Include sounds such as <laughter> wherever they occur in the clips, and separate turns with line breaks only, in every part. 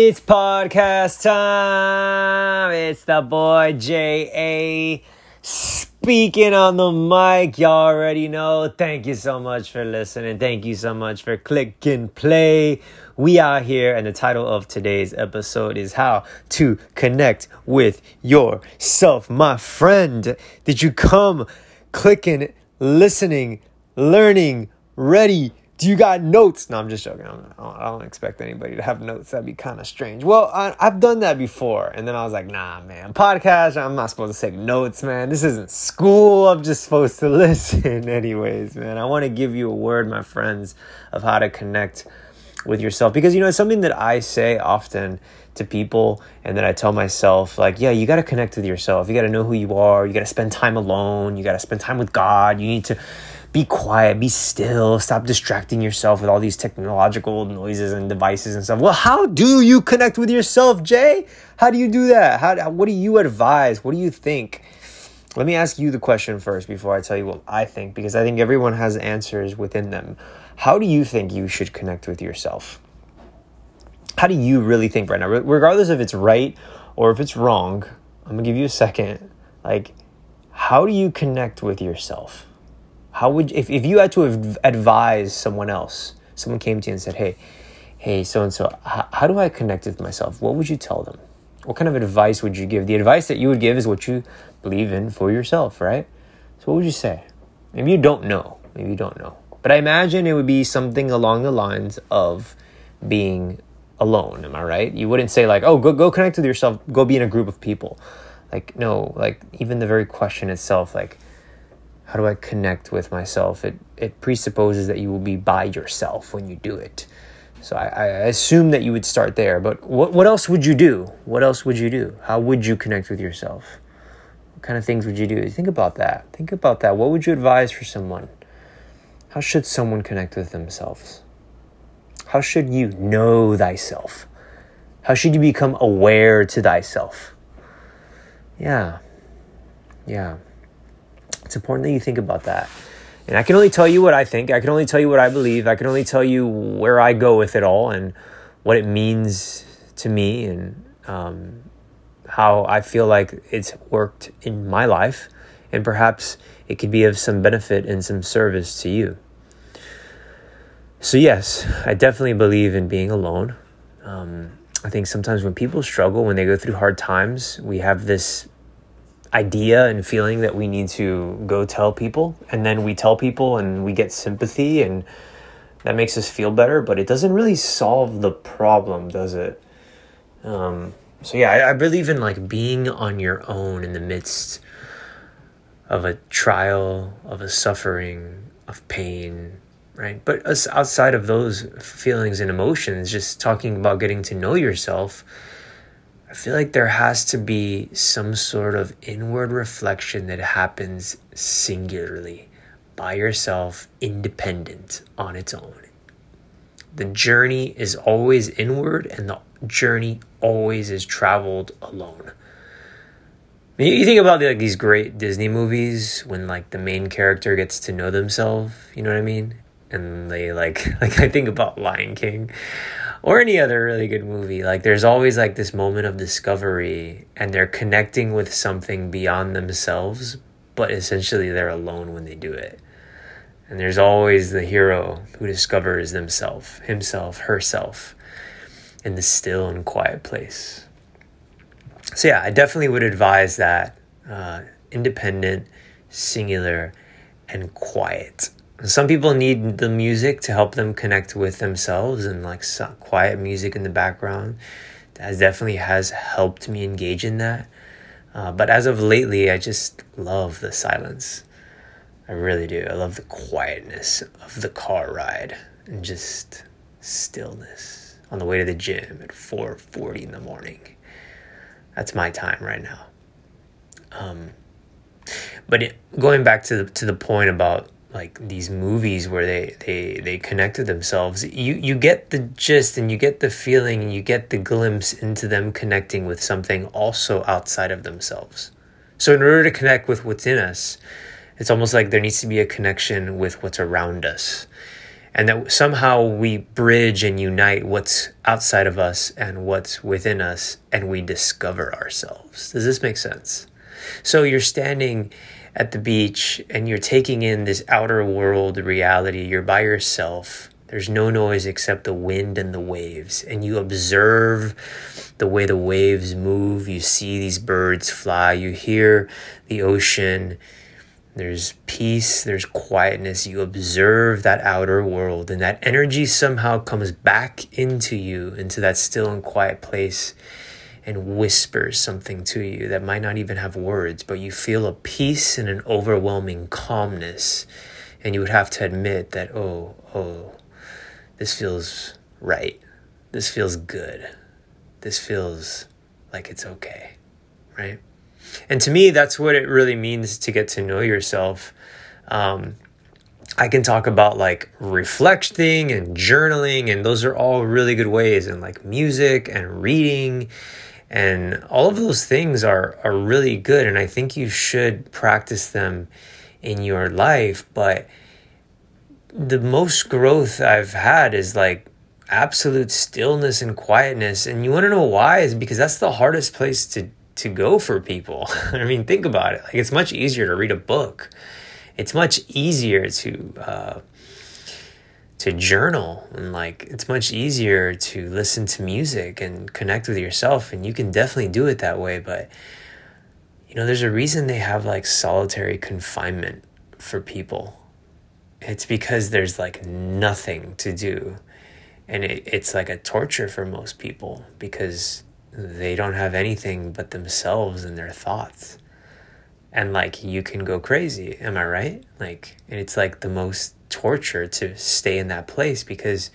It's podcast time. It's the boy J.A. speaking on the mic. Y'all already know. Thank you so much for listening. Thank you so much for clicking play. We are here, and the title of today's episode is How to Connect with Yourself. My friend, did you come clicking, listening, learning, ready? Do you got notes? No, I'm just joking. I don't, don't expect anybody to have notes. That'd be kind of strange. Well, I, have done that before. And then I was like, nah, man, podcast, I'm not supposed to take notes, man. This isn't school. I'm just supposed to <laughs> listen, anyways, man. I want to give you a word, my friends, of how to connect with yourself. Because, you know, it's something that I say often to people and then I tell myself, like, yeah, you got to connect with yourself. You got to know who you are. You got to spend time alone. You got to spend time with God. You need to be quiet, be still, stop distracting yourself with all these technological noises and devices and stuff. Well, how do you connect with yourself, Jay? How do you do that? How, what do you advise? What do you think? Let me ask you the question first before I tell you what I think, because I think everyone has answers within them. How do you think you should connect with yourself? How do you really think right now? Regardless if it's right or if it's wrong, I'm gonna give you a second. Like, how do you connect with yourself? how would if, if you had to advise someone else someone came to you and said hey hey so and so how do i connect with myself what would you tell them what kind of advice would you give? The advice that you would give is what you believe in for yourself right? So what would you say? Maybe you don't know. Maybe you don't know. But i imagine it would be something along the lines of being alone am i right? You wouldn't say like oh go, go connect with yourself. Go be in a group of people. Like no like even the very question itself like how do I connect with myself? It it presupposes that you will be by yourself when you do it. So I, I assume that you would start there. But what what else would you do? What else would you do? How would you connect with yourself? What kind of things would you do? Think about that. Think about that. What would you advise for someone? How should someone connect with themselves? How should you know thyself? How should you become aware to thyself? Yeah. Yeah. It's important that you think about that. And I can only tell you what I think. I can only tell you what I believe. I can only tell you where I go with it all and what it means to me and um, how I feel like it's worked in my life. And perhaps it could be of some benefit and some service to you. So, yes, I definitely believe in being alone. Um, I think sometimes when people struggle, when they go through hard times, we have this idea and feeling that we need to go tell people and then we tell people and we get sympathy and that makes us feel better but it doesn't really solve the problem does it? Um, so yeah I, I believe in like being on your own in the midst of a trial of a suffering of pain right? But outside of those feelings and emotions just talking about getting to know yourself I feel like there has to be some sort of inward reflection that happens singularly by yourself, independent on its own. The journey is always inward, and the journey always is traveled alone. You think about like these great Disney movies when like the main character gets to know themselves, you know what I mean? And they like <laughs> like I think about Lion King or any other really good movie like there's always like this moment of discovery and they're connecting with something beyond themselves but essentially they're alone when they do it. And there's always the hero who discovers themselves himself herself in the still and quiet place. So yeah i definitely would advise that uh, independent singular and quiet some people need the music to help them connect with themselves and like quiet music in the background. That definitely has helped me engage in that. Uh, but as of lately i just love the silence. I really do. I love the quietness of the car ride and just stillness on the way to the gym at 4.40 in the morning. That's my time right now. Um, but it, going back to the, to the point about like these movies where they they they connected themselves you you get the gist and you get the feeling and you get the glimpse into them connecting with something also outside of themselves so in order to connect with what's in us it's almost like there needs to be a connection with what's around us and that somehow we bridge and unite what's outside of us and what's within us and we discover ourselves. Does this make sense? So you're standing at the beach and you're taking in this outer world reality. You're by yourself. There's no noise except the wind and the waves. And you observe the way the waves move. You see these birds fly. You hear the ocean there's peace, there's quietness. You observe that outer world, and that energy somehow comes back into you, into that still and quiet place, and whispers something to you that might not even have words, but you feel a peace and an overwhelming calmness. And you would have to admit that, oh, oh, this feels right. This feels good. This feels like it's okay, right? And to me, that's what it really means to get to know yourself. Um, I can talk about like reflecting and journaling, and those are all really good ways, and like music and reading. And all of those things are, are really good. And I think you should practice them in your life. But the most growth I've had is like absolute stillness and quietness. And you want to know why? Is because that's the hardest place to to go for people. <laughs> I mean, think about it. Like it's much easier to read a book. It's much easier to uh, to journal and like it's much easier to listen to music and connect with yourself and you can definitely do it that way but you know there's a reason they have like solitary confinement for people it's because there's like nothing to do and it, it's like a torture for most people because they don't have anything but themselves and their thoughts. And like you can go crazy, am I right? Like, and it's like the most torture to stay in that place because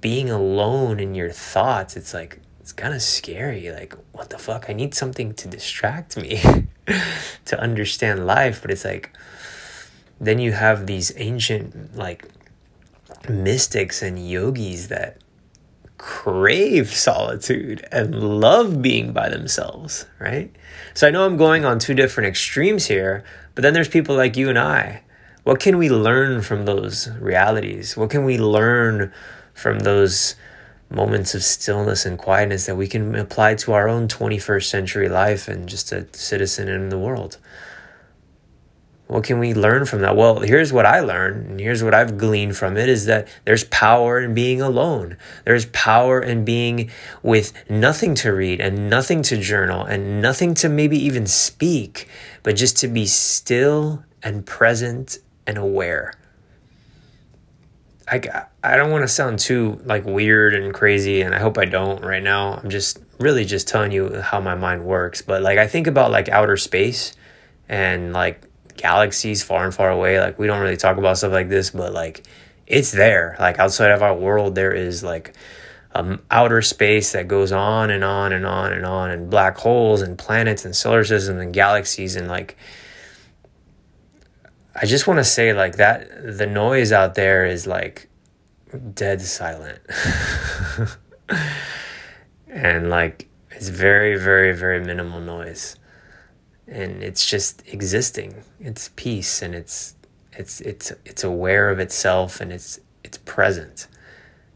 being alone in your thoughts, it's like, it's kind of scary. Like, what the fuck? I need something to distract me <laughs> to understand life. But it's like, then you have these ancient, like, mystics and yogis that crave solitude and love being by themselves, right? So I know I'm going on two different extremes here, but then there's people like you and I. What can we learn from those realities? What can we learn from those moments of stillness and quietness that we can apply to our own 21st century life and just a citizen in the world? what can we learn from that? Well, here's what I learned, and here's what I've gleaned from it is that there's power in being alone. There's power in being with nothing to read and nothing to journal and nothing to maybe even speak, but just to be still and present and aware. I, I don't want to sound too like weird and crazy and I hope I don't right now. I'm just really just telling you how my mind works, but like I think about like outer space and like galaxies far and far away. Like we don't really talk about stuff like this, but like it's there. Like outside of our world, there is like um, outer space that goes on and on and on and on, and black holes and planets and solar systems and galaxies and like. I just want to say like that the noise out there is like dead silent. <laughs> and like it's very very very minimal noise. And it's just existing. It's peace and it's it's it's it's aware of itself and it's it's present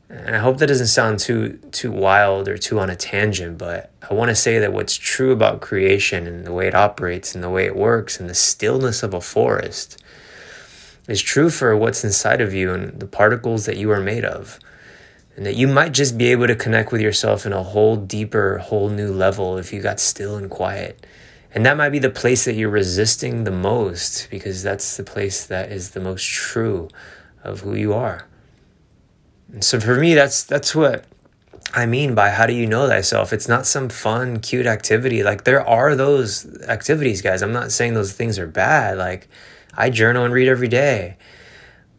and i hope that doesn't sound too too wild or too on a tangent but i want to say that what's true about creation and the way it operates and the way it works and the stillness of a forest is true for what's inside of you and the particles that you are made of and that you might just be able to connect with yourself in a whole deeper whole new level if you got still and quiet and that might be the place that you're resisting the most because that's the place that is the most true of who you are. So for me, that's that's what I mean by how do you know thyself? It's not some fun, cute activity. Like there are those activities, guys. I'm not saying those things are bad. Like I journal and read every day.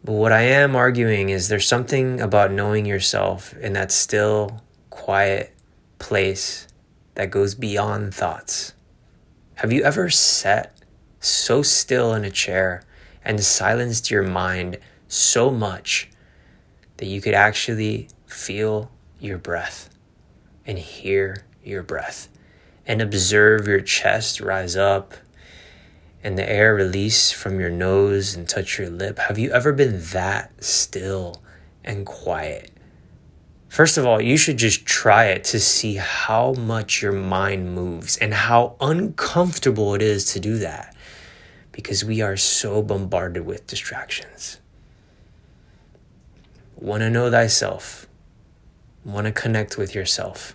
But what I am arguing is there's something about knowing yourself in that still, quiet place that goes beyond thoughts have you ever sat so still in a chair and silenced your mind so much that you could actually feel your breath and hear your breath and observe your chest rise up and the air release from your nose and touch your lip? Have you ever been that still and quiet. First of all, you should just try it to see how much your mind moves and how uncomfortable it is to do that because we are so bombarded with distractions. Want to know thyself, want to connect with yourself.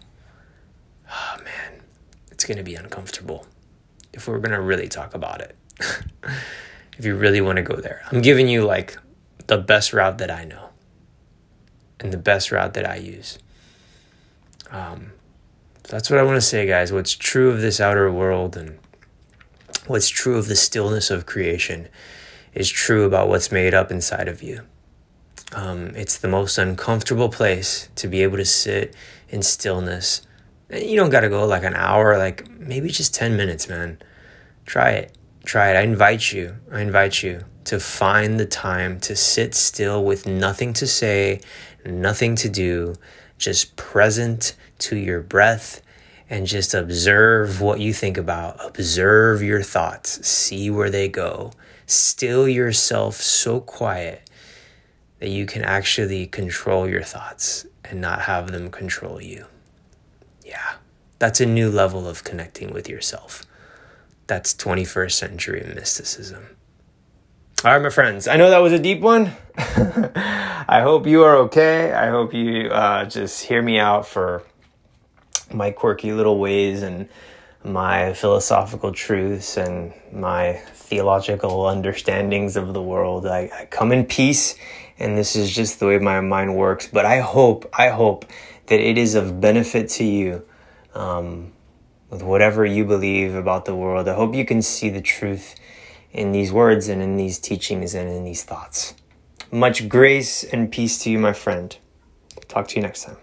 Oh man, it's going to be uncomfortable if we're going to really talk about it. <laughs> if you really want to go there, I'm giving you like the best route that I know and the best route that I use. Um, that's what I want to say, guys. What's true of this outer world and what's true of the stillness of creation is true about what's made up inside of you. Um, it's the most uncomfortable place to be able to sit in stillness. And You don't got to go like an hour, like maybe just 10 minutes, man. Try it. Try it. I invite you. I invite you to find the time to sit still with nothing to say, nothing to do, just present to your breath and just observe what you think about. Observe your thoughts, see where they go. Still yourself so quiet that you can actually control your thoughts and not have them control you. Yeah, that's a new level of connecting with yourself. That's 21st century mysticism. All right, my friends, I know that was a deep one. <laughs> I hope you are okay. I hope you uh, just hear me out for my quirky little ways and my philosophical truths and my theological understandings of the world. I, I, come in peace, and this is just the way my mind works. But I hope, I hope that it is of benefit to you um, with whatever you believe about the world. I hope you can see the truth in these words and in these teachings and in these thoughts. Much grace and peace to you, my friend. Talk to you next time.